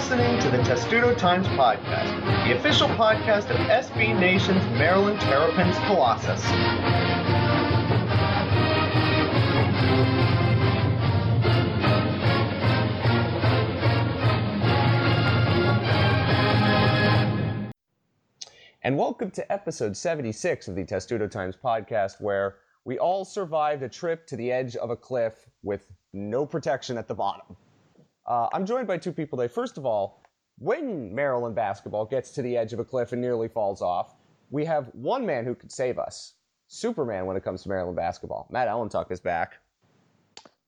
listening to the Testudo Times Podcast, the official podcast of SB Nation's Maryland Terrapins Colossus. And welcome to episode 76 of the Testudo Times Podcast, where we all survived a trip to the edge of a cliff with no protection at the bottom. Uh, I'm joined by two people today. First of all, when Maryland basketball gets to the edge of a cliff and nearly falls off, we have one man who could save us. Superman when it comes to Maryland basketball. Matt Allentuck is back.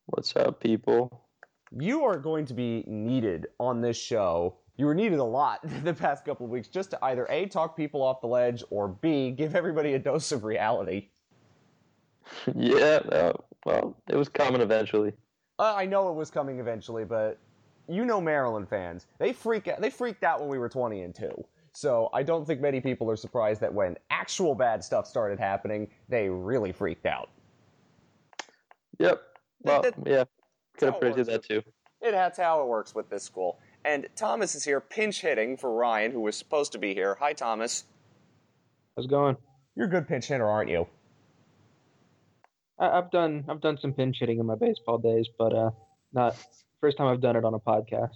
What's up, people? You are going to be needed on this show. You were needed a lot the past couple of weeks just to either A, talk people off the ledge, or B, give everybody a dose of reality. yeah, uh, well, it was coming eventually. Uh, I know it was coming eventually, but you know Maryland fans. They freak out, they freaked out when we were 20 and 2. So I don't think many people are surprised that when actual bad stuff started happening, they really freaked out. Yep. Well, that, that, yeah. Could have predicted that too. It, that's how it works with this school. And Thomas is here pinch hitting for Ryan, who was supposed to be here. Hi, Thomas. How's it going? You're a good pinch hitter, aren't you? I, have done I've done some pinch hitting in my baseball days, but uh, not first time I've done it on a podcast.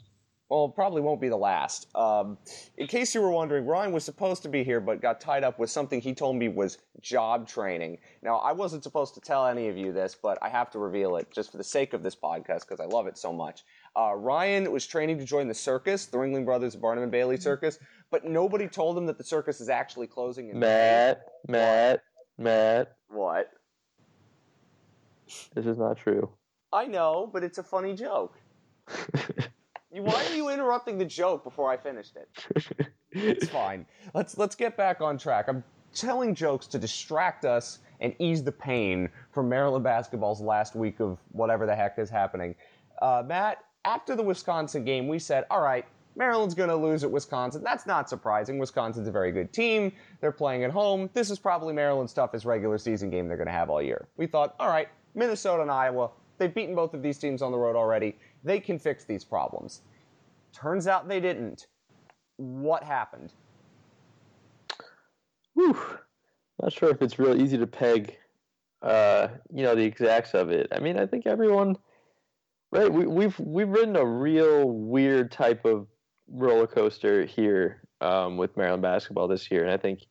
Well, probably won't be the last. Um, in case you were wondering, Ryan was supposed to be here, but got tied up with something he told me was job training. Now, I wasn't supposed to tell any of you this, but I have to reveal it just for the sake of this podcast because I love it so much. Uh, Ryan was training to join the circus, the Ringling Brothers Barnum and Bailey Circus, but nobody told him that the circus is actually closing. In Matt, Matt, Matt. What? This is not true. I know, but it's a funny joke. Why are you interrupting the joke before I finished it? it's fine. Let's let's get back on track. I'm telling jokes to distract us and ease the pain from Maryland basketball's last week of whatever the heck is happening. Uh, Matt, after the Wisconsin game, we said, all right, Maryland's going to lose at Wisconsin. That's not surprising. Wisconsin's a very good team. They're playing at home. This is probably Maryland's toughest regular season game they're going to have all year. We thought, all right, Minnesota and Iowa, they've beaten both of these teams on the road already. They can fix these problems. Turns out they didn't. What happened? Whew. Not sure if it's real easy to peg, uh, you know, the exacts of it. I mean, I think everyone, right? We, we've we've ridden a real weird type of roller coaster here um, with Maryland basketball this year, and I think,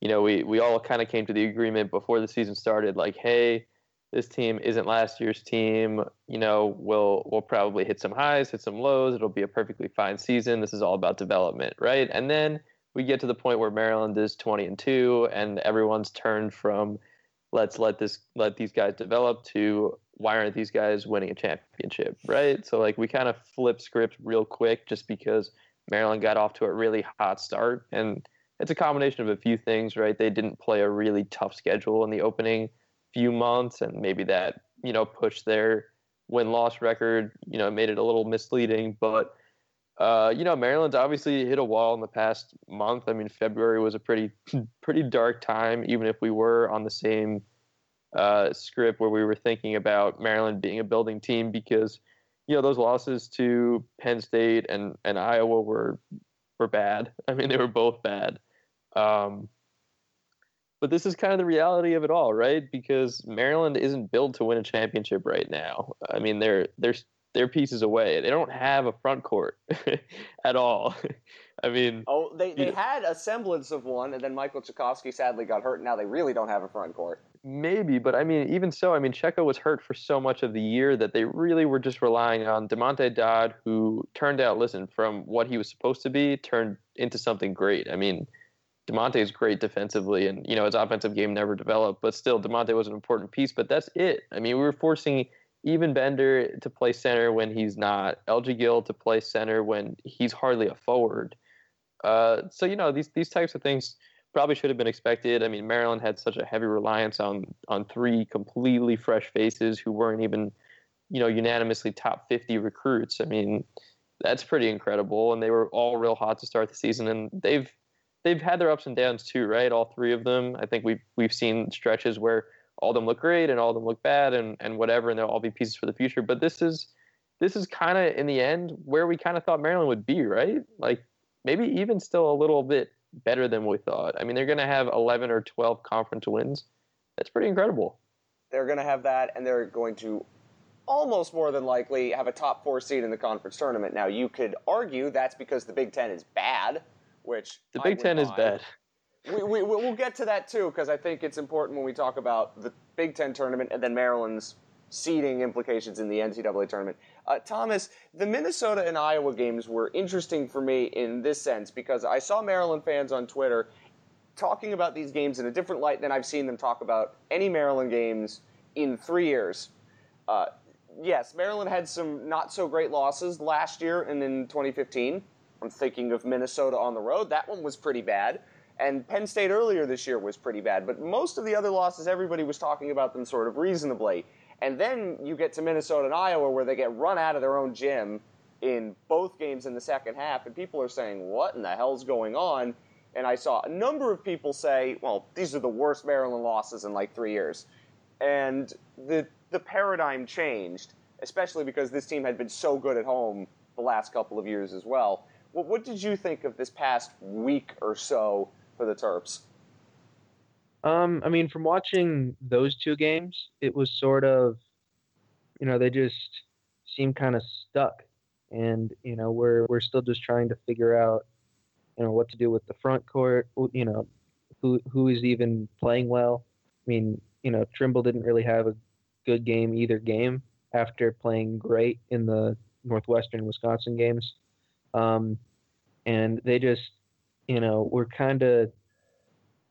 you know, we we all kind of came to the agreement before the season started, like, hey, this team isn't last year's team. You know, we'll we'll probably hit some highs, hit some lows. It'll be a perfectly fine season. This is all about development, right? And then we get to the point where Maryland is 20 and 2 and everyone's turned from let's let this let these guys develop to why aren't these guys winning a championship, right? So like we kind of flip script real quick just because Maryland got off to a really hot start and it's a combination of a few things, right? They didn't play a really tough schedule in the opening few months, and maybe that you know pushed their win loss record. You know, made it a little misleading, but. Uh, you know, Maryland's obviously hit a wall in the past month. I mean, February was a pretty, pretty dark time. Even if we were on the same uh, script where we were thinking about Maryland being a building team, because you know those losses to Penn State and and Iowa were were bad. I mean, they were both bad. Um, but this is kind of the reality of it all, right? Because Maryland isn't built to win a championship right now. I mean, they're they're they're pieces away. They don't have a front court at all. I mean, oh, they, they had a semblance of one, and then Michael Cekovsky sadly got hurt. And now they really don't have a front court. Maybe, but I mean, even so, I mean, Checo was hurt for so much of the year that they really were just relying on Damonte Dodd, who turned out, listen, from what he was supposed to be, turned into something great. I mean, Damonte is great defensively, and you know his offensive game never developed. But still, Damonte was an important piece. But that's it. I mean, we were forcing Ivan Bender to play center when he's not, LG Gill to play center when he's hardly a forward. Uh, so you know these these types of things probably should have been expected. I mean, Maryland had such a heavy reliance on on three completely fresh faces who weren't even you know unanimously top 50 recruits. I mean, that's pretty incredible, and they were all real hot to start the season, and they've they've had their ups and downs too, right? All three of them. I think we've we've seen stretches where all of them look great and all of them look bad and, and whatever, and they'll all be pieces for the future. But this is this is kind of in the end where we kind of thought Maryland would be, right? Like maybe even still a little bit better than we thought. I mean, they're going to have 11 or 12 conference wins. That's pretty incredible. They're going to have that, and they're going to almost more than likely have a top four seed in the conference tournament. Now, you could argue that's because the Big Ten is bad, which the Big Ten is bad. We, we, we'll get to that too, because I think it's important when we talk about the Big Ten tournament and then Maryland's seeding implications in the NCAA tournament. Uh, Thomas, the Minnesota and Iowa games were interesting for me in this sense because I saw Maryland fans on Twitter talking about these games in a different light than I've seen them talk about any Maryland games in three years. Uh, yes, Maryland had some not so great losses last year and in 2015. I'm thinking of Minnesota on the road. That one was pretty bad. And Penn State earlier this year was pretty bad. But most of the other losses, everybody was talking about them sort of reasonably. And then you get to Minnesota and Iowa where they get run out of their own gym in both games in the second half, and people are saying, What in the hell's going on? And I saw a number of people say, Well, these are the worst Maryland losses in like three years. And the, the paradigm changed, especially because this team had been so good at home the last couple of years as well. What, what did you think of this past week or so for the Terps? Um, I mean, from watching those two games, it was sort of, you know, they just seem kind of stuck, and you know, we're we're still just trying to figure out, you know, what to do with the front court. You know, who who is even playing well. I mean, you know, Trimble didn't really have a good game either game after playing great in the Northwestern Wisconsin games, um, and they just, you know, were kind of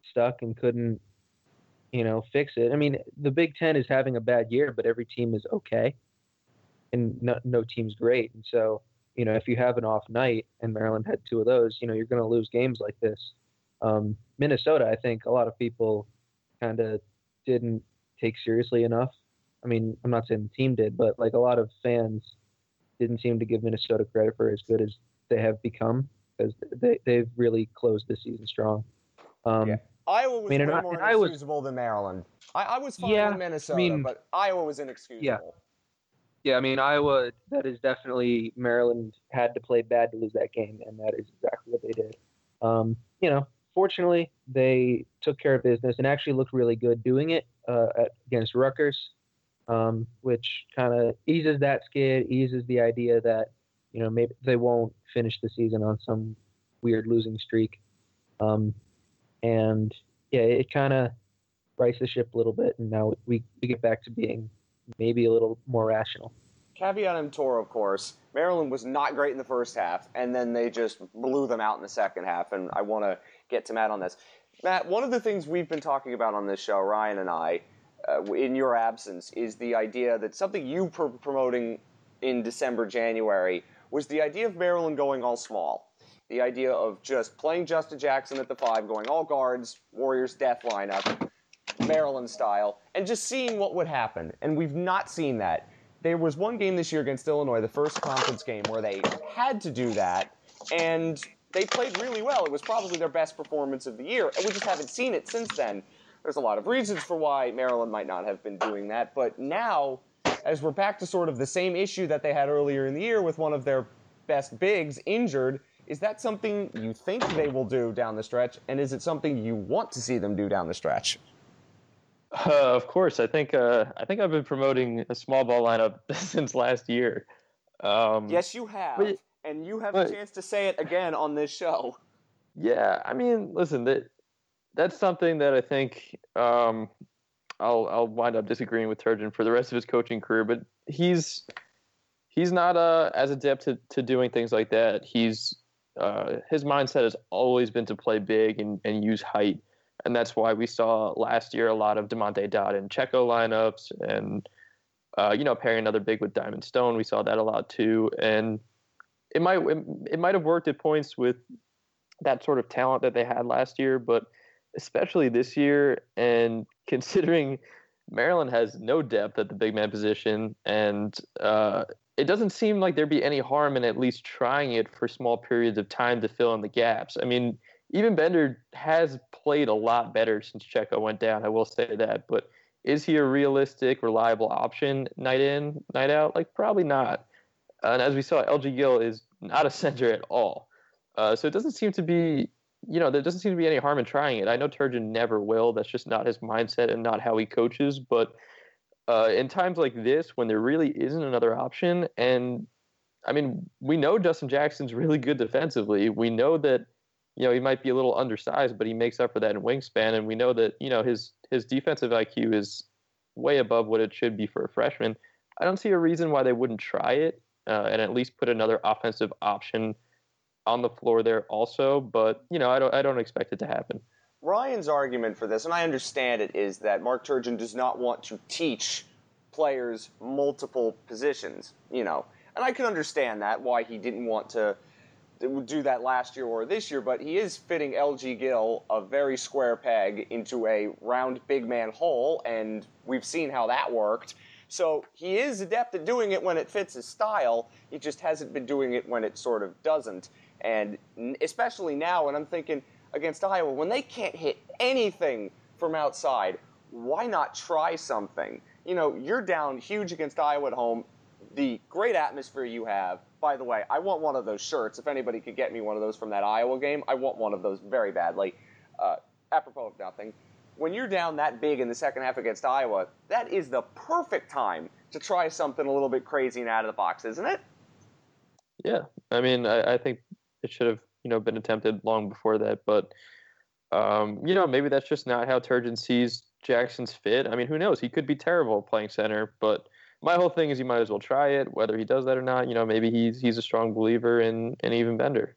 stuck and couldn't, you know, fix it. I mean, the Big Ten is having a bad year, but every team is okay, and no, no team's great. And so, you know, if you have an off night, and Maryland had two of those, you know, you're going to lose games like this. Um, Minnesota, I think a lot of people kind of didn't take seriously enough. I mean, I'm not saying the team did, but like a lot of fans didn't seem to give Minnesota credit for as good as they have become because they they've really closed this season strong. Um, yeah. Iowa was I mean, way more inexcusable than Maryland. I, I was fine yeah, with Minnesota, I mean, but Iowa was inexcusable. Yeah. Yeah, I mean Iowa. That is definitely Maryland had to play bad to lose that game, and that is exactly what they did. Um, you know, fortunately, they took care of business and actually looked really good doing it uh, at, against Rutgers, um, which kind of eases that skid, eases the idea that you know maybe they won't finish the season on some weird losing streak. Um, and yeah, it kind of rights the ship a little bit, and now we, we get back to being maybe a little more rational. Caveat emptor, of course. Maryland was not great in the first half, and then they just blew them out in the second half. And I want to get to Matt on this. Matt, one of the things we've been talking about on this show, Ryan and I, uh, in your absence, is the idea that something you were promoting in December, January, was the idea of Maryland going all small the idea of just playing Justin Jackson at the five, going all guards, Warriors death lineup, Maryland style, and just seeing what would happen. And we've not seen that. There was one game this year against Illinois, the first conference game, where they had to do that, and they played really well. It was probably their best performance of the year, and we just haven't seen it since then. There's a lot of reasons for why Maryland might not have been doing that, but now, as we're back to sort of the same issue that they had earlier in the year with one of their best bigs injured, is that something you think they will do down the stretch, and is it something you want to see them do down the stretch? Uh, of course, I think uh, I think I've been promoting a small ball lineup since last year. Um, yes, you have, but, and you have but, a chance to say it again on this show. Yeah, I mean, listen, that that's something that I think um, I'll I'll wind up disagreeing with Turgeon for the rest of his coaching career, but he's he's not uh, as adept to, to doing things like that. He's uh, his mindset has always been to play big and, and use height. And that's why we saw last year a lot of Damonte Dodd and Checo lineups and, uh, you know, pairing another big with Diamond Stone. We saw that a lot too. And it might, it, it might have worked at points with that sort of talent that they had last year, but especially this year and considering Maryland has no depth at the big man position and uh, it doesn't seem like there'd be any harm in at least trying it for small periods of time to fill in the gaps. I mean, Ivan Bender has played a lot better since Checo went down. I will say that, but is he a realistic, reliable option night in, night out? Like probably not. and as we saw, LG Gill is not a center at all. Uh, so it doesn't seem to be, you know, there doesn't seem to be any harm in trying it. I know Turgeon never will. That's just not his mindset and not how he coaches. But uh, in times like this, when there really isn't another option, and I mean, we know Justin Jackson's really good defensively. We know that, you know, he might be a little undersized, but he makes up for that in wingspan. And we know that, you know, his his defensive IQ is way above what it should be for a freshman. I don't see a reason why they wouldn't try it uh, and at least put another offensive option on the floor there also. But you know, I don't I don't expect it to happen. Ryan's argument for this, and I understand it, is that Mark Turgeon does not want to teach players multiple positions. You know, and I can understand that why he didn't want to do that last year or this year, but he is fitting LG Gill, a very square peg, into a round big man hole, and we've seen how that worked. So he is adept at doing it when it fits his style. He just hasn't been doing it when it sort of doesn't. And especially now, when I'm thinking against Iowa, when they can't hit anything from outside, why not try something? You know, you're down huge against Iowa at home. The great atmosphere you have. By the way, I want one of those shirts. If anybody could get me one of those from that Iowa game, I want one of those very badly. Uh, apropos of nothing, when you're down that big in the second half against Iowa, that is the perfect time to try something a little bit crazy and out of the box, isn't it? Yeah, I mean, I, I think it should have you know been attempted long before that, but um, you know maybe that's just not how Turgeon sees Jackson's fit. I mean, who knows? He could be terrible playing center, but my whole thing is you might as well try it, whether he does that or not. You know, maybe he's he's a strong believer in in Ivan Bender.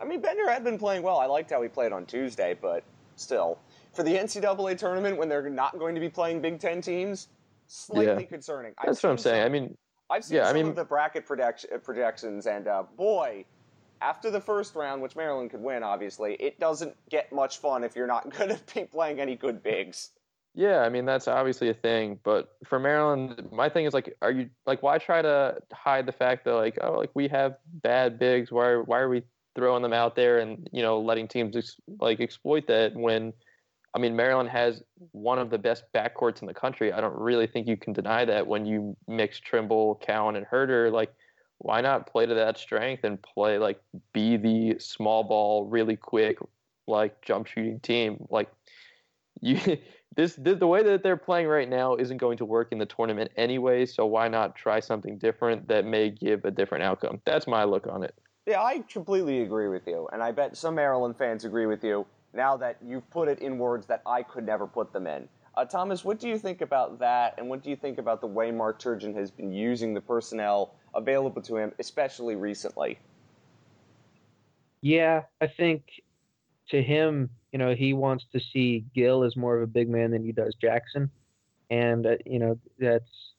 I mean, Bender had been playing well. I liked how he played on Tuesday, but still, for the NCAA tournament when they're not going to be playing Big Ten teams, slightly yeah. concerning. I've That's what I'm saying. Some, I mean, I've seen yeah, some I mean, of the bracket project- projections, and uh, boy, after the first round, which Maryland could win, obviously, it doesn't get much fun if you're not going to be playing any good bigs. Yeah, I mean that's obviously a thing, but for Maryland, my thing is like, are you like, why try to hide the fact that like, oh, like we have bad bigs? Why why are we throwing them out there and you know letting teams ex- like exploit that when I mean, Maryland has one of the best backcourts in the country. I don't really think you can deny that when you mix Trimble, Cowan, and Huerter. Like, why not play to that strength and play like be the small ball, really quick, like jump shooting team? Like, you this, this the way that they're playing right now isn't going to work in the tournament anyway. So why not try something different that may give a different outcome? That's my look on it. Yeah, I completely agree with you, and I bet some Maryland fans agree with you now that you've put it in words that I could never put them in. Uh, Thomas, what do you think about that, and what do you think about the way Mark Turgeon has been using the personnel available to him, especially recently? Yeah, I think to him, you know, he wants to see Gill as more of a big man than he does Jackson, and uh, you know that's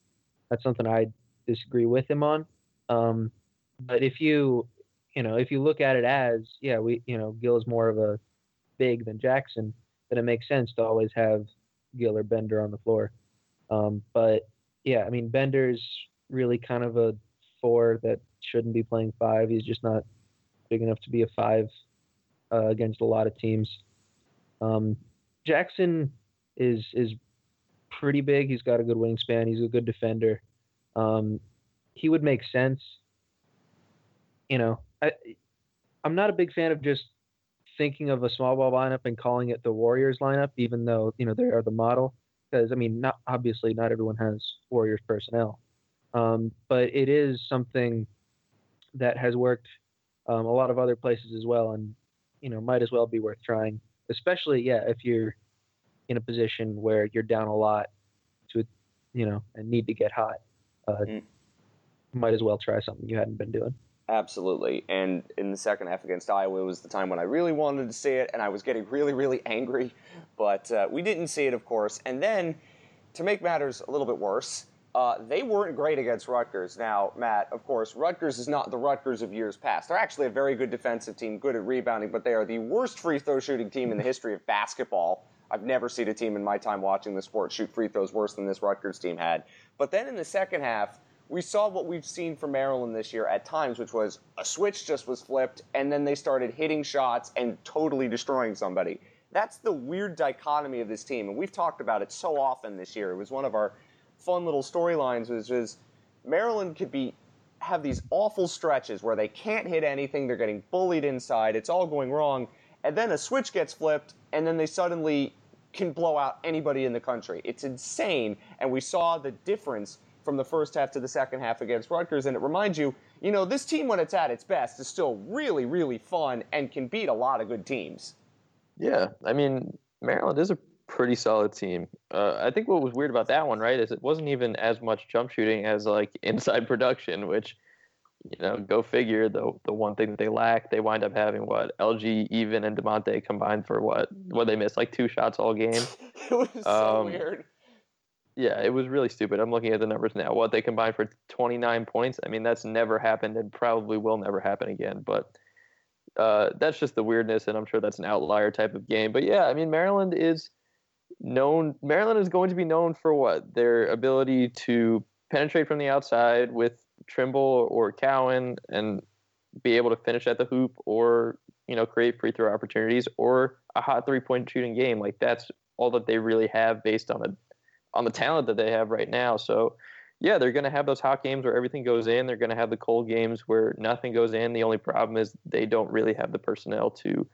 that's something I disagree with him on. Um, but if you, you know, if you look at it as, yeah, we, you know, Gill is more of a big than Jackson, then it makes sense to always have Gill or Bender on the floor. Um, but yeah, I mean Bender's really kind of a four that shouldn't be playing five. He's just not big enough to be a five uh, against a lot of teams. Um, Jackson is is pretty big. He's got a good wingspan. He's a good defender. Um, he would make sense. You know, I I'm not a big fan of just thinking of a small ball lineup and calling it the Warriors lineup, even though you know they are the model. Because I mean, not obviously not everyone has Warriors personnel, um, but it is something that has worked um, a lot of other places as well, and you know might as well be worth trying. Especially, yeah, if you're in a position where you're down a lot to, you know, and need to get hot, uh, mm. might as well try something you hadn't been doing. Absolutely. And in the second half against Iowa was the time when I really wanted to see it, and I was getting really, really angry. But uh, we didn't see it, of course. And then, to make matters a little bit worse, uh, they weren't great against Rutgers. Now, Matt, of course, Rutgers is not the Rutgers of years past. They're actually a very good defensive team, good at rebounding, but they are the worst free throw shooting team in the history of basketball. I've never seen a team in my time watching the sport shoot free throws worse than this Rutgers team had. But then in the second half, we saw what we've seen from Maryland this year at times, which was a switch just was flipped, and then they started hitting shots and totally destroying somebody. That's the weird dichotomy of this team, and we've talked about it so often this year. It was one of our fun little storylines, which is Maryland could be have these awful stretches where they can't hit anything, they're getting bullied inside, it's all going wrong, and then a switch gets flipped, and then they suddenly can blow out anybody in the country. It's insane, and we saw the difference from the first half to the second half against Rutgers, and it reminds you, you know, this team when it's at its best is still really, really fun and can beat a lot of good teams. Yeah, I mean, Maryland is a pretty solid team. Uh, I think what was weird about that one, right, is it wasn't Ivan as much jump shooting as like inside production, which you know, go figure. The the one thing that they lack, they wind up having what LG, even and Damonte combined for what? What they missed like two shots all game. it was so um, weird. Yeah, it was really stupid. I'm looking at the numbers now. What they combined for 29 points. I mean, that's never happened and probably will never happen again. But uh, that's just the weirdness, and I'm sure that's an outlier type of game. But yeah, I mean, Maryland is known. Maryland is going to be known for what their ability to penetrate from the outside with Trimble or Cowan and be able to finish at the hoop or you know create free throw opportunities or a hot three point shooting game. Like that's all that they really have based on the on the talent that they have right now. So yeah, they're going to have those hot games where everything goes in. They're going to have the cold games where nothing goes in. The only problem is they don't really have the personnel to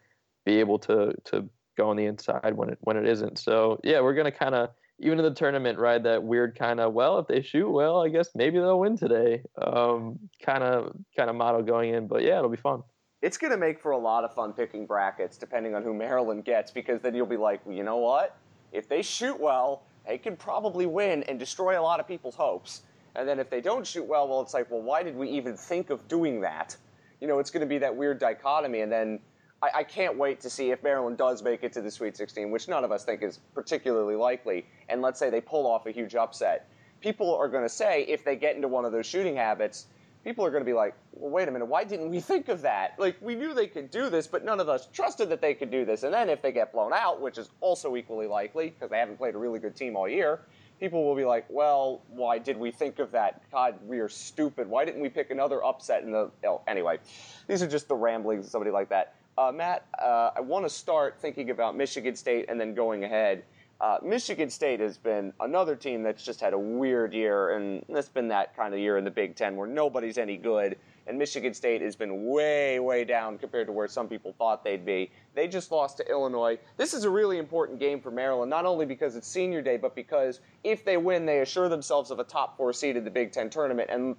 be able to to go on the inside when it when it isn't. So yeah, we're going to kind of even in the tournament ride that weird kind of well if they shoot well i guess maybe they'll win today kind of kind of model going in but yeah it'll be fun it's going to make for a lot of fun picking brackets depending on who maryland gets because then you'll be like well, you know what if they shoot well they could probably win and destroy a lot of people's hopes and then if they don't shoot well well it's like well why did we even think of doing that you know it's going to be that weird dichotomy and then I, I, can't wait to see if Maryland does make it to the Sweet 16, which none of us think is particularly likely. And let's say they pull off a huge upset. People are going to say, if they get into one of those shooting habits, people are going to be like, well, wait a minute, why didn't we think of that? Like, we knew they could do this, but none of us trusted that they could do this. And then if they get blown out, which is also equally likely, because they haven't played a really good team all year, people will be like, well, why did we think of that? God, we are stupid. Why didn't we pick another upset in the. Oh, anyway, these are just the ramblings of somebody like that. Uh, Matt, uh, I want to start thinking about Michigan State and then going ahead. Uh, Michigan State has been another team that's just had a weird year, and it's been that kind of year in the Big Ten where nobody's any good, and Michigan State has been way, way down compared to where some people thought they'd be. They just lost to Illinois. This is a really important game for Maryland, not only because it's senior day, but because if they win, they assure themselves of a top four seed in the Big Ten tournament. And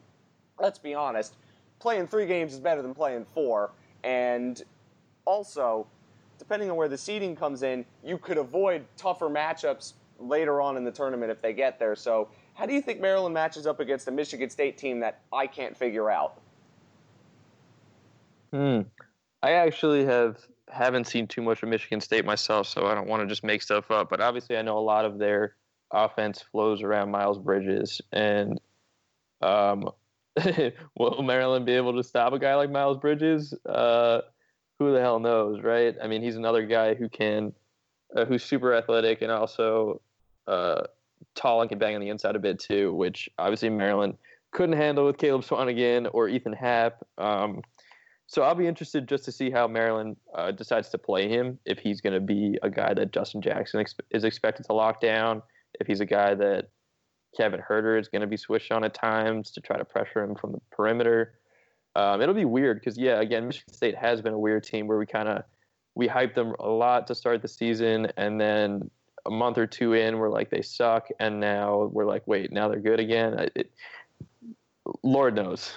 let's be honest, playing three games is better than playing four. And also, depending on where the seeding comes in, you could avoid tougher matchups later on in the tournament if they get there. So, how do you think Maryland matches up against a Michigan State team that I can't figure out? Hmm. I actually have haven't seen too much of Michigan State myself, so I don't want to just make stuff up. But obviously, I know a lot of their offense flows around Miles Bridges, and um, will Maryland be able to stop a guy like Miles Bridges? Uh, who the hell knows, right? I mean, he's another guy who can, uh, who's super athletic and also uh, tall and can bang on the inside a bit too, which obviously Maryland couldn't handle with Caleb Swanigan or Ethan Happ. Um, so I'll be interested just to see how Maryland uh, decides to play him. If he's going to be a guy that Justin Jackson ex- is expected to lock down, if he's a guy that Kevin Huerter is going to be switched on at times to try to pressure him from the perimeter. Um, it'll be weird because yeah, again, Michigan State has been a weird team where we kind of we hyped them a lot to start the season, and then a month or two in, we're like they suck, and now we're like, wait, now they're good again. It, Lord knows.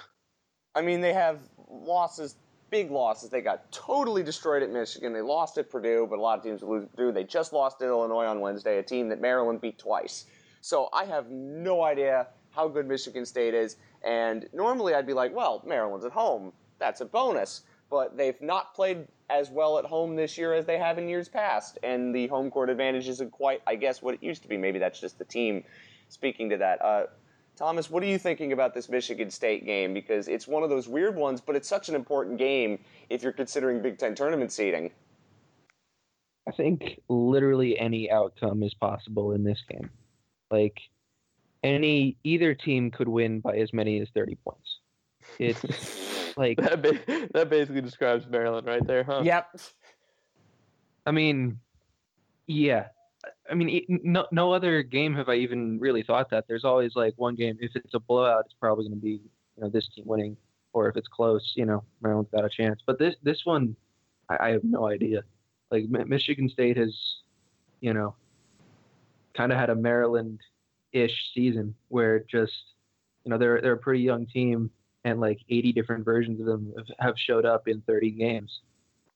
I mean, they have losses, big losses. They got totally destroyed at Michigan. They lost at Purdue, but a lot of teams lose Purdue. They just lost at Illinois on Wednesday, a team that Maryland beat twice. So I have no idea how good Michigan State is. And normally I'd be like, well, Maryland's at home. That's a bonus. But they've not played as well at home this year as they have in years past. And the home court advantage isn't quite, I guess, what it used to be. Maybe that's just the team speaking to that. Uh, Thomas, what are you thinking about this Michigan State game? Because it's one of those weird ones, but it's such an important game if you're considering Big Ten tournament seeding. I think literally any outcome is possible in this game. Like, any either team could win by as many as 30 points. It's like that, ba- that basically describes Maryland right there, huh? Yep. I mean, yeah. I mean, no no other game have I even really thought that. There's always like one game. If it's a blowout, it's probably going to be you know this team winning, or if it's close, you know Maryland's got a chance. But this this one, I, I have no idea. Like Michigan State has, you know, kind of had a Maryland-ish season where just, you know, they're they're a pretty young team and like 80 different versions of them have, showed up in 30 games,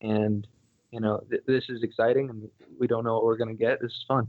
and you know th- this is exciting and we don't know what we're gonna get. This is fun.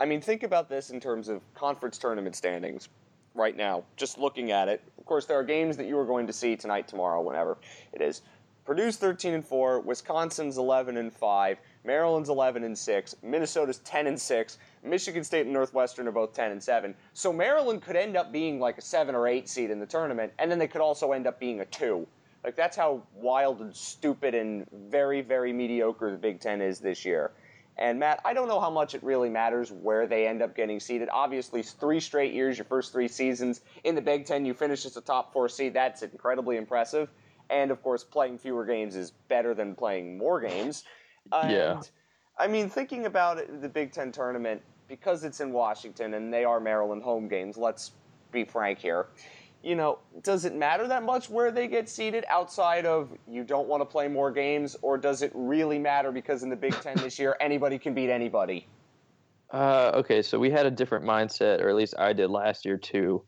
I mean, think about this in terms of conference tournament standings right now. Just looking at it, of course, there are games that you are going to see tonight, tomorrow, whenever it is. Purdue's 13 and 4, Wisconsin's 11 and 5, Maryland's 11 and 6, Minnesota's 10 and 6, Michigan State and Northwestern are both 10 and 7. So Maryland could end up being like a 7 or 8 seed in the tournament, and then they could also end up being a 2. Like that's how wild and stupid and very very mediocre the Big 10 is this year. And Matt, I don't know how much it really matters where they end up getting seeded. Obviously, three straight years, your first three seasons in the Big Ten, you finish as a top four seed. That's incredibly impressive. And of course, playing fewer games is better than playing more games. And, Yeah. I mean, thinking about it, the Big Ten tournament, because it's in Washington and they are Maryland home games, let's be frank here. You know, does it matter that much where they get seated outside of you don't want to play more games, or does it really matter because in the Big Ten this year, anybody can beat anybody? Uh, okay, so we had a different mindset, or at least I did last year too,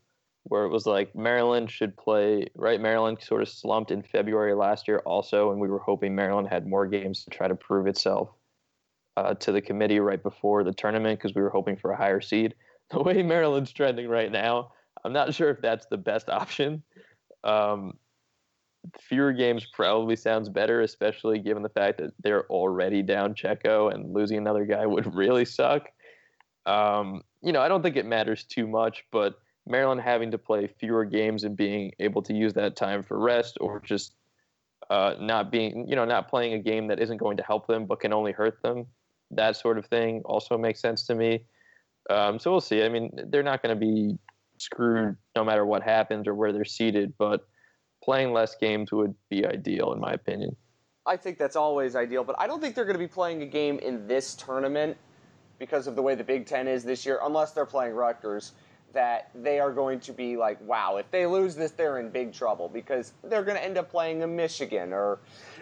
where it was like Maryland should play. Right, Maryland sort of slumped in February last year, also, and we were hoping Maryland had more games to try to prove itself uh, to the committee right before the tournament because we were hoping for a higher seed. The way Maryland's trending right now, I'm not sure if that's the best option. Um, fewer games probably sounds better, especially given the fact that they're already down Checo and losing another guy would really suck. Um, you know, I don't think it matters too much, but Maryland having to play fewer games and being able to use that time for rest or just uh, not being, you know, not playing a game that isn't going to help them but can only hurt them, that sort of thing also makes sense to me. Um, so we'll see. I mean, they're not going to be screwed no matter what happens or where they're seated, but playing less games would be ideal, in my opinion. I think that's always ideal, but I don't think they're going to be playing a game in this tournament because of the way the Big Ten is this year, unless they're playing Rutgers, that they are going to be like, wow, if they lose this, they're in big trouble because they're going to end up playing a Michigan or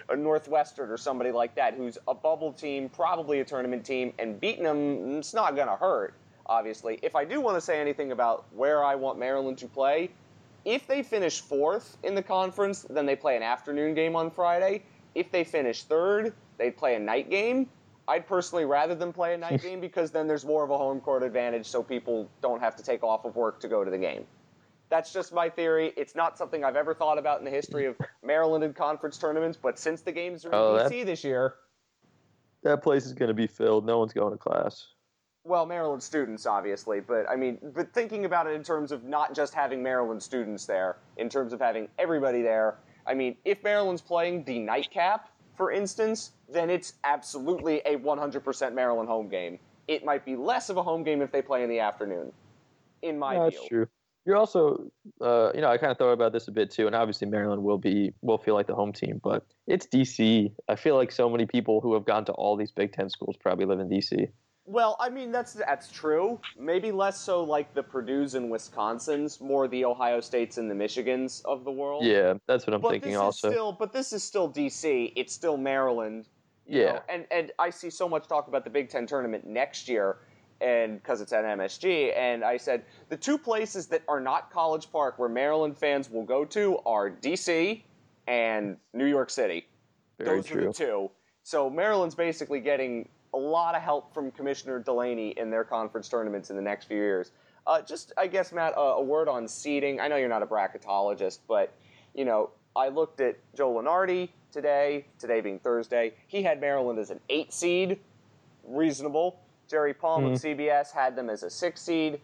a Northwestern or somebody like that who's a bubble team, probably a tournament team, and beating them, it's not going to hurt, obviously. If I do want to say anything about where I want Maryland to play, if they finish fourth in the conference, then they play an afternoon game on Friday. If they finish third, they play a night game. I'd personally rather them play a night game because then there's more of a home court advantage so people don't have to take off of work to go to the game. That's just my theory. It's not something I've ever thought about in the history of Maryland and conference tournaments, but since the games are in Oh, that- DC this year, That place is going to be filled. No one's going to class. well, Maryland students, obviously, but I mean, but thinking about it in terms of not just having Maryland students there, in terms of having everybody there, I mean, if Maryland's playing the nightcap, for instance, then it's absolutely a 100% Maryland home game. It might be less of a home game if they play in the afternoon, in my No, view. that's true. You're also, uh, you know, I kind of thought about this a bit too, and obviously Maryland will be will feel like the home team, but it's DC. I feel like so many people who have gone to all these Big Ten schools probably live in DC. Well, I mean that's that's true. Maybe less so like the Purdue's and Wisconsin's, more the Ohio States and the Michigans of the world. Yeah, that's what I'm but thinking. Also, still, but this is still DC. It's still Maryland. Yeah. know, and and I see so much talk about the Big Ten tournament next year, and because it's at MSG, and I said the two places that are not College Park where Maryland fans will go to are DC and New York City. very Those are the two. So Maryland's basically getting a lot of help from Commissioner Delany in their conference tournaments in the next few years. Uh, just, I guess, Matt, uh, a word on seeding. I know you're not a bracketologist, but you know, I looked at Joe Lunardi today. Today being Thursday, he had Maryland as an eight seed, reasonable. Jerry Palm of CBS had them as a six seed,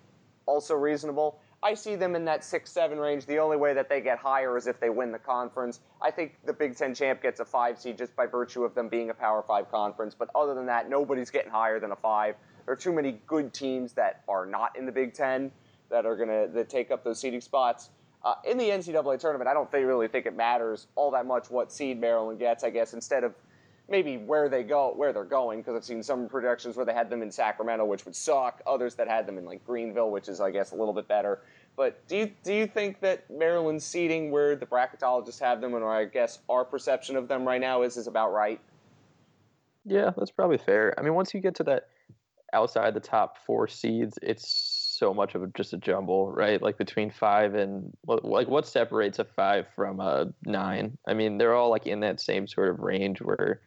also reasonable. I see them in that six seven range. The only way that they get higher is if they win the conference. I think the Big Ten champ gets a five seed just by virtue of them being a Power Five conference. But other than that, nobody's getting higher than a five. There are too many good teams that are not in the Big Ten that are going to take up those seeding spots. Uh, in the NCAA tournament, I don't really think it matters all that much what seed Maryland gets. I guess instead of maybe where they go, where they're going, because I've seen some projections where they had them in Sacramento, which would suck. Others that had them in like Greenville, which is I guess a little bit better. But do you do you think that Maryland's seating where the bracketologists have them, and I guess our perception of them right now is is about right? Yeah, that's probably fair. I mean, once you get to that outside the top four seeds, it's so much of just a jumble, right? Like between five and like what separates a five from a nine? I mean, they're all like in that same sort of range where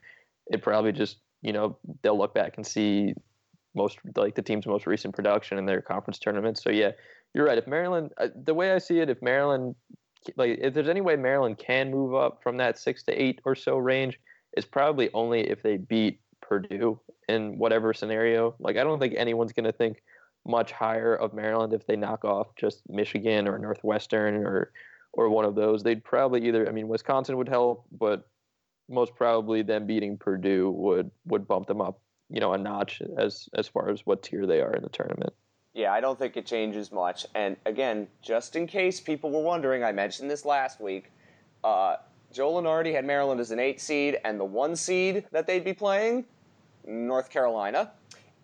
it probably just you know they'll look back and see most like the team's most recent production in their conference tournament. So yeah, you're right. If Maryland, uh, the way I see it, if Maryland, like if there's any way Maryland can move up from that six to eight or so range, it's probably only if they beat Purdue in whatever scenario. Like I don't think anyone's to think much higher of Maryland if they knock off just Michigan or Northwestern or or one of those. They'd probably either. I mean, Wisconsin would help, but most probably them beating Purdue would would bump them up, you know, a notch as as far as what tier they are in the tournament. Yeah, I don't think it changes much. And again, just in case people were wondering, I mentioned this last week. Uh, Joe Lunardi had Maryland as an eight seed, and the one seed that they'd be playing, North Carolina.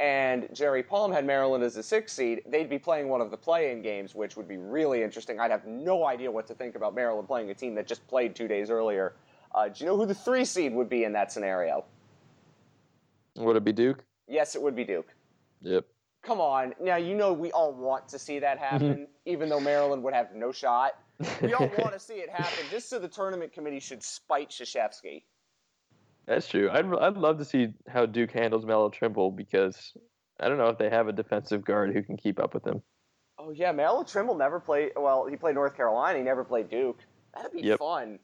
And Jerry Palm had Maryland as a six seed. They'd be playing one of the play-in games, which would be really interesting. I'd have no idea what to think about Maryland playing a team that just played two days earlier. Uh, do you know who the three seed would be in that scenario? Would it be Duke? Yes, it would be Duke. Yep. Come on. Now, you know we all want to see that happen, even though Maryland would have no shot. We all want to see it happen, just so the tournament committee should spite Krzyzewski. That's true. I'd I'd love to see how Duke handles Melo Trimble because I don't know if they have a defensive guard who can keep up with him. Oh yeah, Melo Trimble never played. Well, he played North Carolina. He never played Duke. That'd be Yep. fun.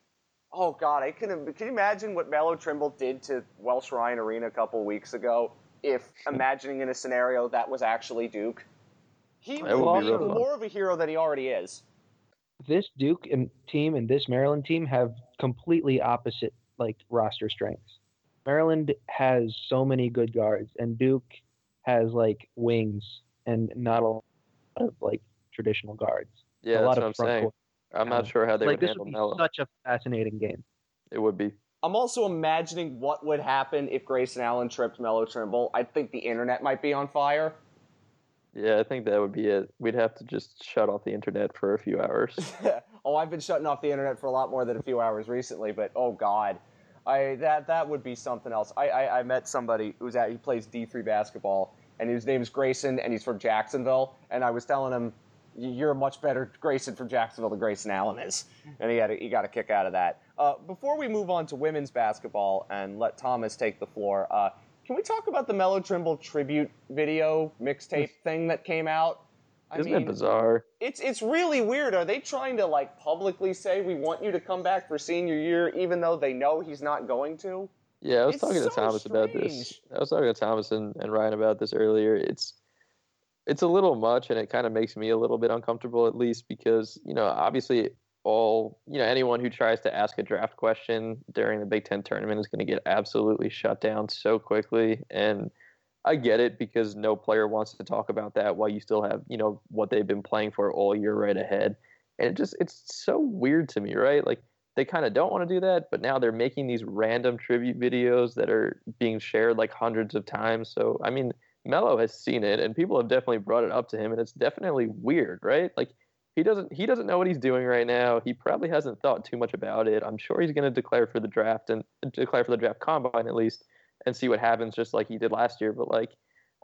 Oh God, I can. Can you imagine what Melo Trimble did to Welsh Ryan Arena a couple weeks ago? If imagining in a scenario that was actually Duke, he That would would be be real fun. more of a hero than he already is. This Duke and team and this Maryland team have completely opposite like roster strengths. Maryland has so many good guards, and Duke has like wings and not a lot of like traditional guards. Yeah, a that's lot what of I'm front saying. court. I'm not sure how they like would this handle would be Melo. such a fascinating game. It would be. I'm also imagining what would happen if Grayson Allen tripped Melo Trimble. I think the internet might be on fire. Yeah, I think that would be it. We'd have to just shut off the internet for a few hours. oh, I've been shutting off the internet for a lot more than a few hours recently, but oh god, I that that would be something else. I I, I met somebody who's at he plays D three basketball, and his name's Grayson, and he's from Jacksonville, and I was telling him. You're a much better Grayson from Jacksonville than Grayson Allen is, and he had a, he got a kick out of that. Uh, before we move on to women's basketball and let Thomas take the floor, uh, can we talk about the Melo Trimble tribute video mixtape thing that came out? I Isn't mean, it bizarre? it's it's really weird. Are they trying to like publicly say we want you to come back for senior year, even though they know he's not going to? Yeah, I was It's talking to so Thomas about this. I was talking to Thomas and, and Ryan about this earlier. It's it's a little much and it kind of makes me a little bit uncomfortable at least because, you know, obviously all you know, anyone who tries to ask a draft question during the Big Ten tournament is gonna get absolutely shut down so quickly. And I get it because no player wants to talk about that while you still have, you know, what they've been playing for all year right ahead. And it just it's so weird to me, right? Like they kind of don't want to do that, but now they're making these random tribute videos that are being shared like hundreds of times. So, I mean, Melo has seen it and people have definitely brought it up to him and it's definitely weird, right? Like he doesn't he doesn't know what he's doing right now. He probably hasn't thought too much about it. I'm sure he's going to declare for the draft and uh, declare for the draft combine at least and see what happens just like he did last year, but like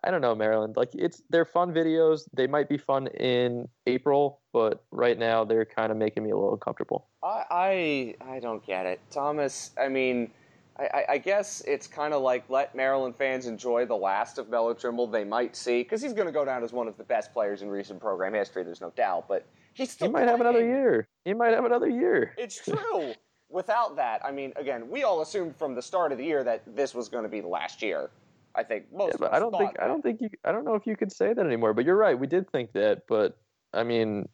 I don't know, Maryland. Like it's they're fun videos. They might be fun in April, but right now they're kind of making me a little uncomfortable. I I, I don't get it, Thomas. I mean, I, I, guess it's kind of like let Maryland fans enjoy the last of Melo Trimble they might see because he's going to go down as one of the best players in recent program history. There's no doubt, but he's still He might have another year. He might have another year. It's true. Without that, I mean, again, we all assumed from the start of the year that this was going to be the last year. I think most Yeah, of but us I don't think thought I don't think you I don't know if you could say that anymore. But you're right. We did think that, but I mean,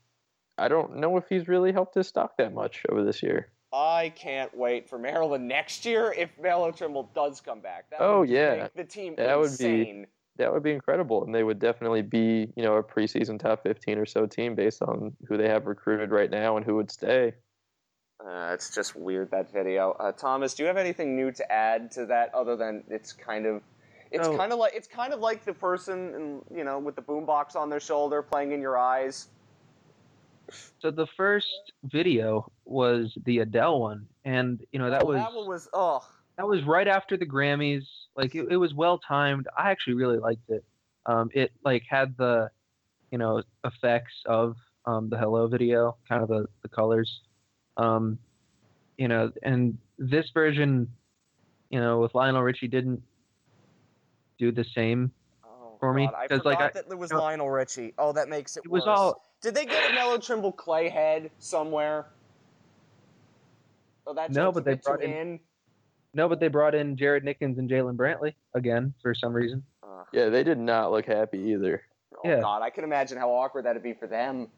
I don't know if he's really helped his stock that much over this year. I can't wait for Maryland next year if Melo Trimble does come back. That Oh, would yeah. make the team That would be- That would be incredible, and they would definitely be, you know, a preseason top 15 or so team based on who they have recruited right now and who would stay. Uh, it's just weird that video. Uh, Thomas, do you have anything new to add to that other than it's kind of it's Oh. kind of like it's kind of like the person in, you know with the boombox on their shoulder playing in your eyes. So the first video was the Adele one, and you know that Oh, was that one was ugh. that was right after the Grammys. Like it, it was well timed. I actually really liked it. Um, it like had the, you know, effects of um, the Hello video, kind of the the colors, um, you know, and this version, you know, with Lionel Richie didn't do the same. Oh, For me, God, I 'cause, forgot like, I- that it was you know- Lionel Richie. Oh, that makes it. It was worse. all Did they get a Melo Trimble clay head somewhere? Oh, that No, but they brought in- in. no, but they brought in Jared Nickens and Jaylen Brantley again for some reason. Ugh. Yeah, they did not look happy either. Oh Yeah. God, I can imagine how awkward that'd be for them.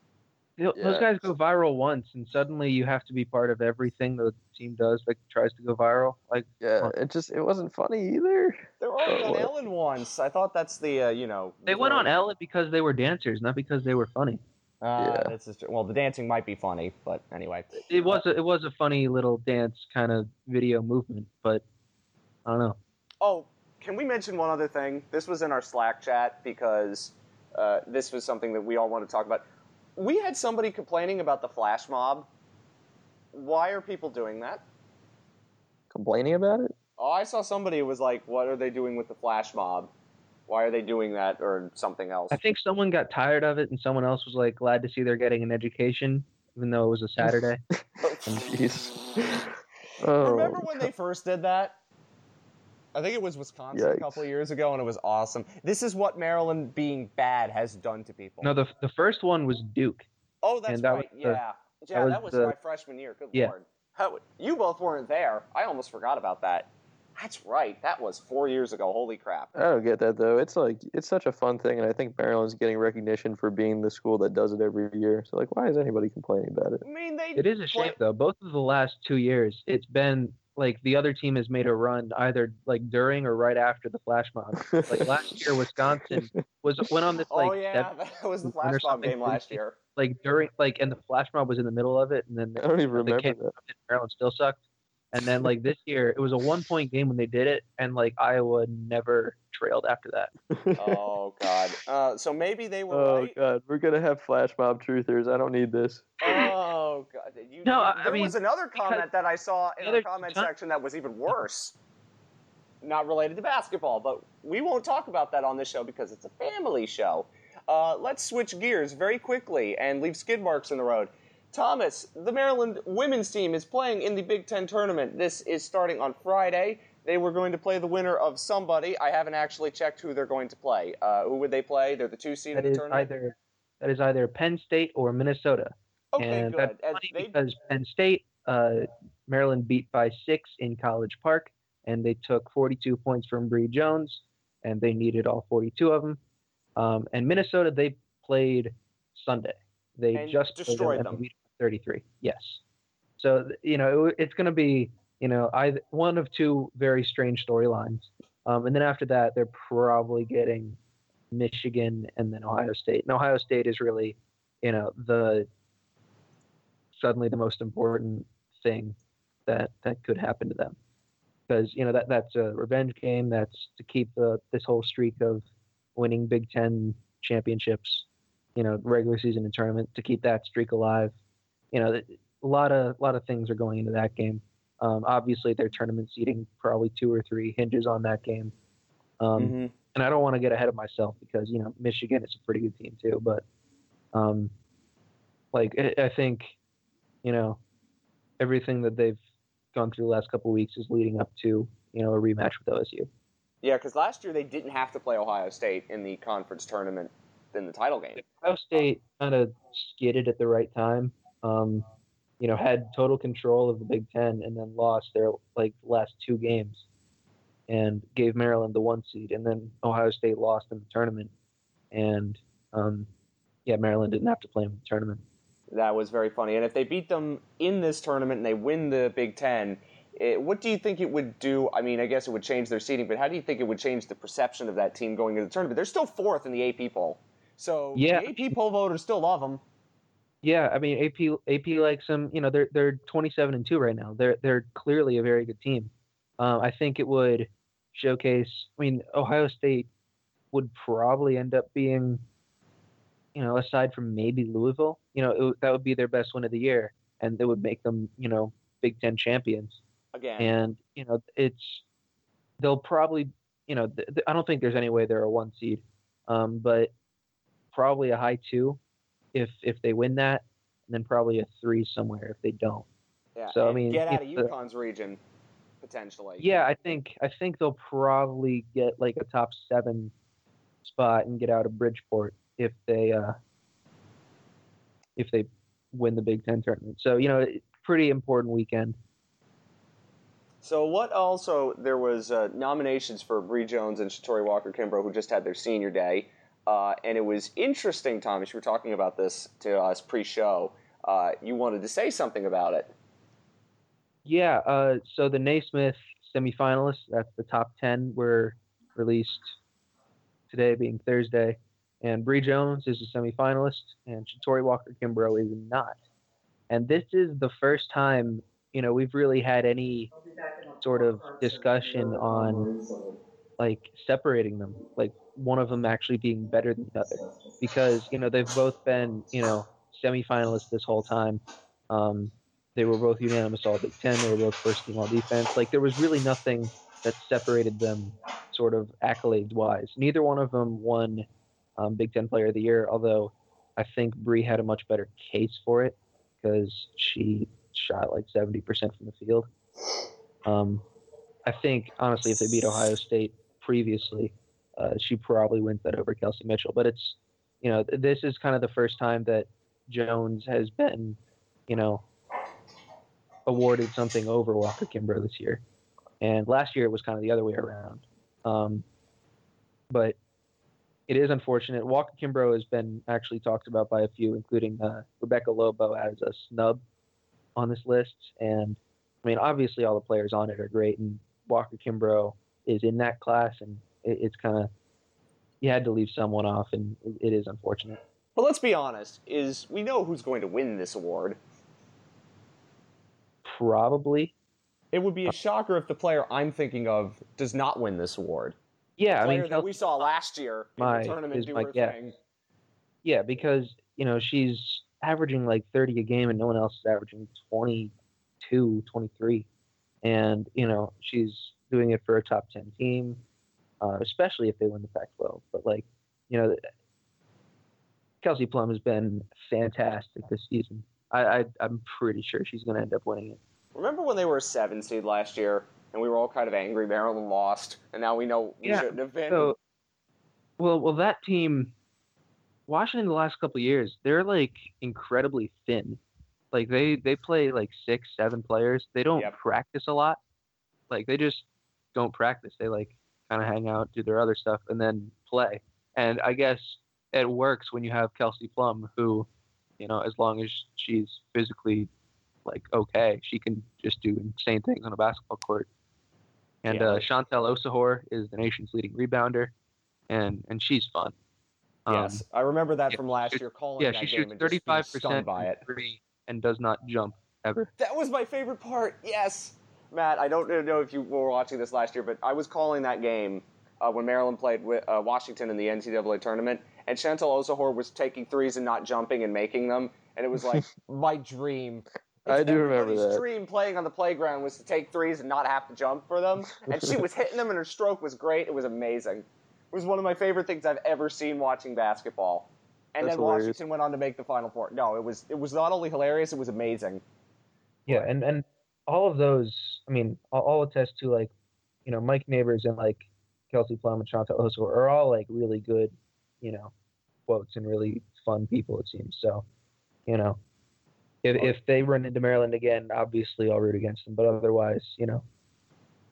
Th- Those Yeah. guys go viral once, and suddenly you have to be part of everything the team does that tries to go viral. Like, Yeah, it just it wasn't funny either. They were already on. Ellen once. I thought that's the uh, you know. they went on. Ellen because they were dancers, not because they were funny. Uh, Yeah. This is true. Well, the dancing might be funny, but anyway. It was a, it was a funny little dance kind of video movement, but I don't know. Oh, can we mention one other thing? This was in our Slack chat because uh, this was something that we all want to talk about. We had somebody complaining about the flash mob. Why are people doing that? Complaining about it? Oh, I saw somebody was like, "What are they doing with the flash mob? Why are they doing that?" or something else. I think someone got tired of it, and someone else was like glad to see they're getting an education, even though it was a Saturday. Oh, jeez. Oh, Remember when they first did that? I think it was Wisconsin a couple of years ago, and it was awesome. This is what Maryland being bad has done to people. no, the the first one was Duke. oh, that's that right. was the- yeah, yeah, was that was the- my freshman year. Good Yeah. lord. How, you both weren't there. I almost forgot about that. That's right. That was four years ago. Holy crap. I don't get that though. It's like it's such a fun thing, and I think Maryland's getting recognition for being the school that does it every year. So like, why is anybody complaining about it? I mean, they. It is a shame though. Both of the last two years, it's been like the other team has made a run either like during or right after the flash mob. Like last year, Wisconsin was went on this oh, like oh yeah, that was the flash mob game last year. like during like and the flash mob was in the middle of it, and then I don't even remember that. Maryland still sucked. And then like this year, it was a one point game when they did it, and like Iowa never trailed after that. Oh god. Uh, so maybe they were oh right. god, we're gonna have flash mob truthers. I don't need this. Oh god! You, No, you- I- I there mean, was another comment that I saw in the the comment time- section that was even worse. Not related to basketball, but we won't talk about that on this show because it's a family show. Uh, let's switch gears very quickly and leave skid marks in the road. Thomas, the Maryland women's team is playing in the Big Ten tournament. This is starting on Friday. They were going to play the winner of somebody. I haven't actually checked who they're going to play. Uh, who would they play? They're the two seed That in the tournament. either that is either Penn State or Minnesota. okay, and good. that's funny they- because Penn State, uh, Maryland beat by six in College Park, and they took 42 points from Bri Jones, and they needed all 42 of them. Um, and Minnesota, they played Sunday. They just destroyed them. They beat 33. Yes. So you know it, it's going to be you know either one of two very strange storylines, um, and then after that they're probably getting Michigan and then Ohio State. And Ohio State is really you know the suddenly the most important thing that that could happen to them because you know that that's a revenge game that's to keep the this whole streak of winning Big Ten championships you know regular season and tournament to keep that streak alive you know a lot of a lot of things are going into that game um, obviously their tournament seeding probably two or three hinges on that game um, Mhm. and I don't want to get ahead of myself because you know Michigan is a pretty good team too, but um, like I, I think you know everything that they've gone through the last couple of weeks is leading up to you know a rematch with OSU. Yeah, because last year they didn't have to play Ohio State in the conference tournament in the title game. Ohio State kind of skidded at the right time. Um, you know, had total control of the Big Ten and then lost their like last two games, and gave Maryland the one seed, and then Ohio State lost in the tournament, and um, yeah, Maryland didn't have to play in the tournament. That was very funny. And if they beat them in this tournament and they win the Big Ten, it, what do you think it would do? I mean, I guess it would change their seeding, but how do you think it would change the perception of that team going into the tournament? They're still fourth in the AP poll, so Yeah. the AP poll voters still love them. Yeah, I mean AP AP likes them. You know, they're they're 27 and two right now. They're they're clearly a very good team. Um, I think it would showcase. I mean, Ohio State would probably end up being, you know, aside from maybe Louisville, you know, it, that would be their best win of the year, and it would make them, you know, Big Ten champions. Again, And you know, it's they'll probably, you know, th- th- I don't think there's any way they're a one seed, um, but probably a high two if if they win that, and then probably a three somewhere if they don't. yeah. so, I mean, get out of if the- UConn's region potentially. Yeah, I think I think they'll probably get like a top seven spot and get out of Bridgeport if they uh if they win the Big Ten tournament. So you know, pretty important weekend. So what? Also, there was uh, nominations for Bri Jones and Shatori Walker Kimbrough, who just had their senior day, uh, and it was interesting. Thomas, you were talking about this to us pre-show. Uh, you wanted to say something about it. Yeah, uh, so the Naismith semifinalists, that's the top 10, were released today, being Thursday. And Bri Jones is a semifinalist, and Shatori Walker Kimbrough is not. And this is the first time, you know, we've really had any sort of discussion on like separating them, like one of them actually being better than the other. Because, you know, they've both been, you know, semifinalists this whole time. Um, they were both unanimous all Big Ten. They were both first team all defense. Like there was really nothing that separated them, sort of accolades wise. Neither one of them won um, Big Ten Player of the Year, although I think Bri had a much better case for it because she shot like seventy percent from the field. Um, I think honestly, if they beat Ohio State previously, uh, she probably wins that over Kelsey Mitchell. But it's you know this is kind of the first time that Jones has been, you know, awarded something over Walker Kimbrough this year. And last year it was kind of the other way around. Um, but it is unfortunate. Walker Kimbrough has been actually talked about by a few, including uh, Rebecca Lobo as a snub on this list. And I mean, obviously all the players on it are great, and Walker Kimbrough is in that class, and it, it's kind of you had to leave someone off, and it, is unfortunate. But let's be honest: is we know who's going to win this award. Probably, It would be a shocker if the player I'm thinking of does not win this award. yeah. I mean, that we saw last year in my- the tournament is do my her guess. thing. Yeah, because you know she's averaging like 30 a game, and no one else is averaging 22, 23, and you know she's doing it for a top 10 team, uh, especially if they win the Pac-12. But like, you know, Kelsey Plum has been fantastic this season. I, I I'm pretty sure she's going to end up winning it. Remember when they were a seven seed last year, and we were all kind of angry Maryland lost, and now we know we Yeah, shouldn't have been. So, well, well, that team, Washington, the last couple of years, they're like incredibly thin. Like they they play like six, seven players. They don't Yep. practice a lot. Like they just don't practice. They like kind of hang out, do their other stuff, and then play. And I guess it works when you have Kelsey Plum, who, you know, as long as she's physically like okay, she can just do insane things on a basketball court. And Yeah. uh, Chantel Osahor is the nation's leading rebounder, and and she's fun. Um, yes, I remember that yeah, from last she- year. Calling yeah, that she game shoots and just being thirty-five stunned percent by it. and does not jump ever. That was my favorite part. Yes, Matt. I don't know if you were watching this last year, but I was calling that game uh, when Maryland played with, uh, Washington in the NCAA tournament, and Chantel Osahor was taking threes and not jumping and making them, and it was like my dream. I do remember Everybody's that. dream playing on the playground was to take threes and not have to jump for them, and she was hitting them, and her stroke was great. It was amazing. It was one of my favorite things I've ever seen watching basketball. And That's then hilarious. Washington went on to make the Final Four. No, it was it was not only hilarious, it was amazing. Yeah, and and all of those, I mean, all, all attest to like, you know, Mike Neighbors and like Kelsey Plum and Chantel Osahor are all like really good, you know, quotes and really fun people. It seems so. You know, if if they run into Maryland again, obviously I'll root against them. But otherwise, you know,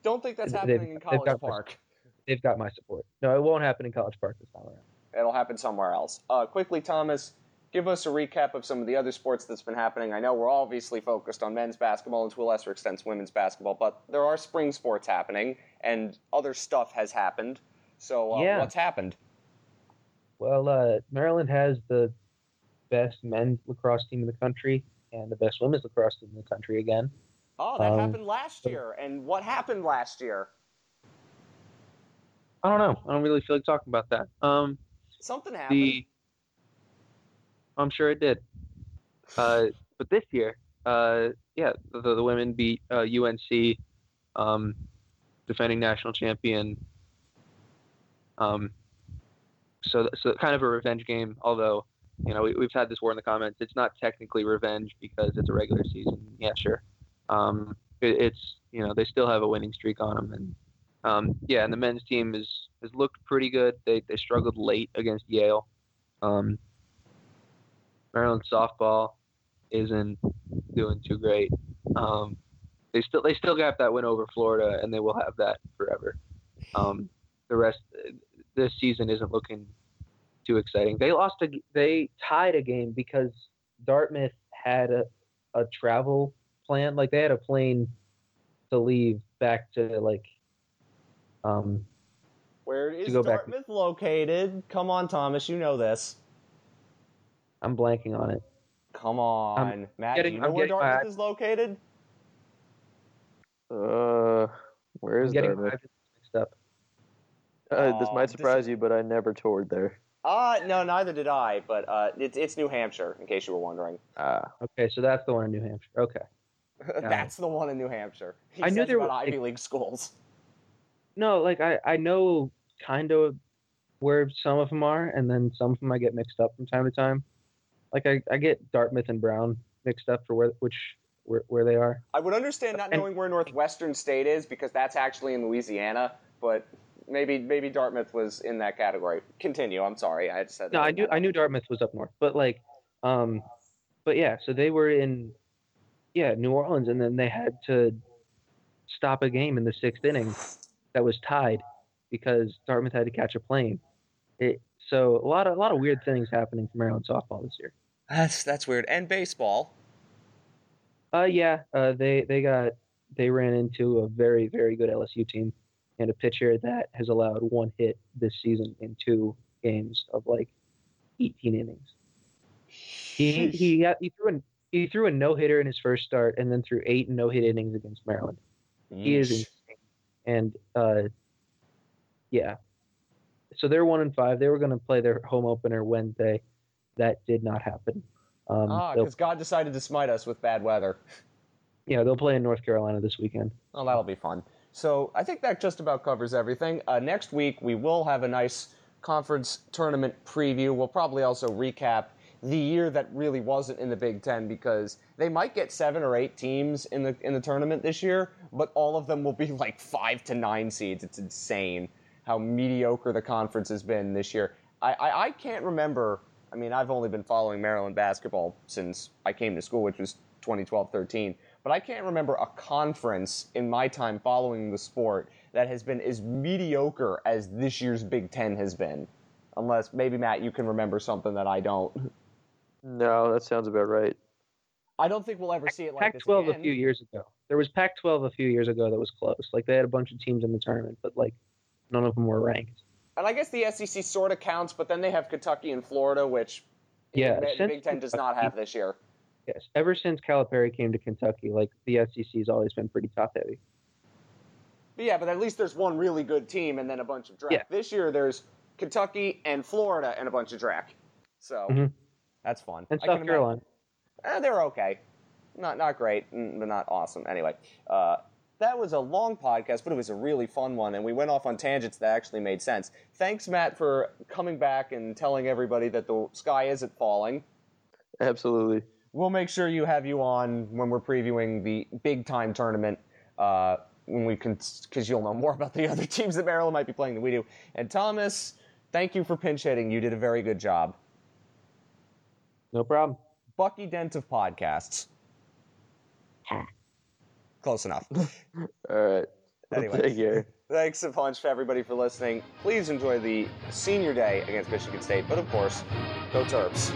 Don't think that's happening in they've College got this- Park. they've got my support. No, it won't happen in College Park this time around. It'll happen somewhere else. Uh, quickly, Thomas, give us a recap of some of the other sports that's been happening. I know we're obviously focused on men's basketball and to a lesser extent women's basketball, but there are spring sports happening and other stuff has happened. So, uh, Yeah. what's happened? Well, uh, Maryland has the best men's lacrosse team in the country and the best women's lacrosse team in the country again. Oh, that Um, happened last year. And what happened last year? I don't know. I don't really feel like talking about that. Um, Something happened. the I'm sure it did. Uh, but this year, uh, yeah, the, the women beat uh, UNC, um, defending national champion. Um, so, so kind of a revenge game. Although, you know, we, we've had this war in the comments. It's not technically revenge because it's a regular season. Yeah, sure. Um, it, it's you know they still have a winning streak on them, and um, yeah, and the men's team is has looked pretty good. They they struggled late against Yale. Um, Maryland softball isn't doing too great. Um, they still they still got that win over Florida, and they will have that forever. Um, the rest this season isn't looking too exciting. They lost a they tied a game because Dartmouth had a, a travel plan. Like they had a plane to leave back to like um Where is go back- Dartmouth located? Come on, Thomas, you know this. I'm blanking on it. Come on, Matt. getting- do you know I'm where getting Dartmouth my- is located? Uh, where I'm getting Dartmouth? mixed up. Uh, this might surprise is- you, but I never toured there. Uh, no, neither did I. But uh, it's it's New Hampshire, in case you were wondering. Ah, Okay, so that's the one in New Hampshire. Okay. That's the one in New Hampshire. He I knew there were- Ivy League schools. No, like I I know kind of where some of them are, and then some of them I get mixed up from time to time. Like I, I get Dartmouth and Brown mixed up for where which where, where they are. I would understand not And- knowing where Northwestern State is because that's actually in Louisiana, but maybe maybe Dartmouth was in that category. Continue. I'm sorry. I just said that. No. I knew I knew Dartmouth was up north, but like, um, but yeah, so they were in, yeah, New Orleans, and then they had to stop a game in the sixth inning that was tied because Dartmouth had to catch a plane. It so a lot of a lot of weird things happening for Maryland softball this year. That's that's weird. And baseball. Uh, yeah, uh, they they got they ran into a very very good LSU team and a pitcher that has allowed one hit this season in two games of like 18 innings. He he got, he threw an he threw a no hitter in his first start and then threw eight no hit innings against Maryland. He is insane. And uh, yeah, so they're one and five. They were going to play their home opener Wednesday. That did not happen. Um, Ah, because God decided to smite us with bad weather. yeah, they'll play in North Carolina this weekend. Oh, that'll be fun. So I think that just about covers everything. Uh, next week we will have a nice conference tournament preview. We'll probably also recap the year that really wasn't in the Big Ten because they might get seven or eight teams in the in the tournament this year, but all of them will be like five to nine seeds. It's insane how mediocre the conference has been this year. I, I, I can't remember. I mean, I've only been following Maryland basketball since I came to school, which was 2012 13. But I can't remember a conference in my time following the sport that has been as mediocre as this year's Big Ten has been. Unless maybe, Matt, you can remember something that I don't. no, that sounds about right. I don't think we'll ever see it like this Pac-12 a few years ago. There was Pac-12 a few years ago that was close. Like they had a bunch of teams in the tournament, but like none of them were ranked. And I guess the SEC sort of counts, but then they have Kentucky and Florida, which Yeah, the Big Ten does not have this year. Yes, ever since Calipari came to Kentucky, like the SEC's always been pretty top heavy. But yeah, but at least there's one really good team and then a bunch of draft. Yeah. This year there's Kentucky and Florida and a bunch of draft. So Mhm. that's fun. And I South Carolina. eh, they're okay. Not not great, but not awesome. Anyway, uh, that was a long podcast, but it was a really fun one, and we went off on tangents that actually made sense. Thanks, Matt, for coming back and telling everybody that the sky isn't falling. Absolutely. We'll make sure you have you on when we're previewing the Big Ten tournament. Uh, when we can, because you'll know more about the other teams that Maryland might be playing than we do. And Thomas, thank you for pinch hitting. You did a very good job. No problem. Bucky Dent of podcasts. Close enough. All right. Anyway. Take care. Thanks a bunch to everybody for listening. Please enjoy the senior day against Michigan State, but of course, go Terps.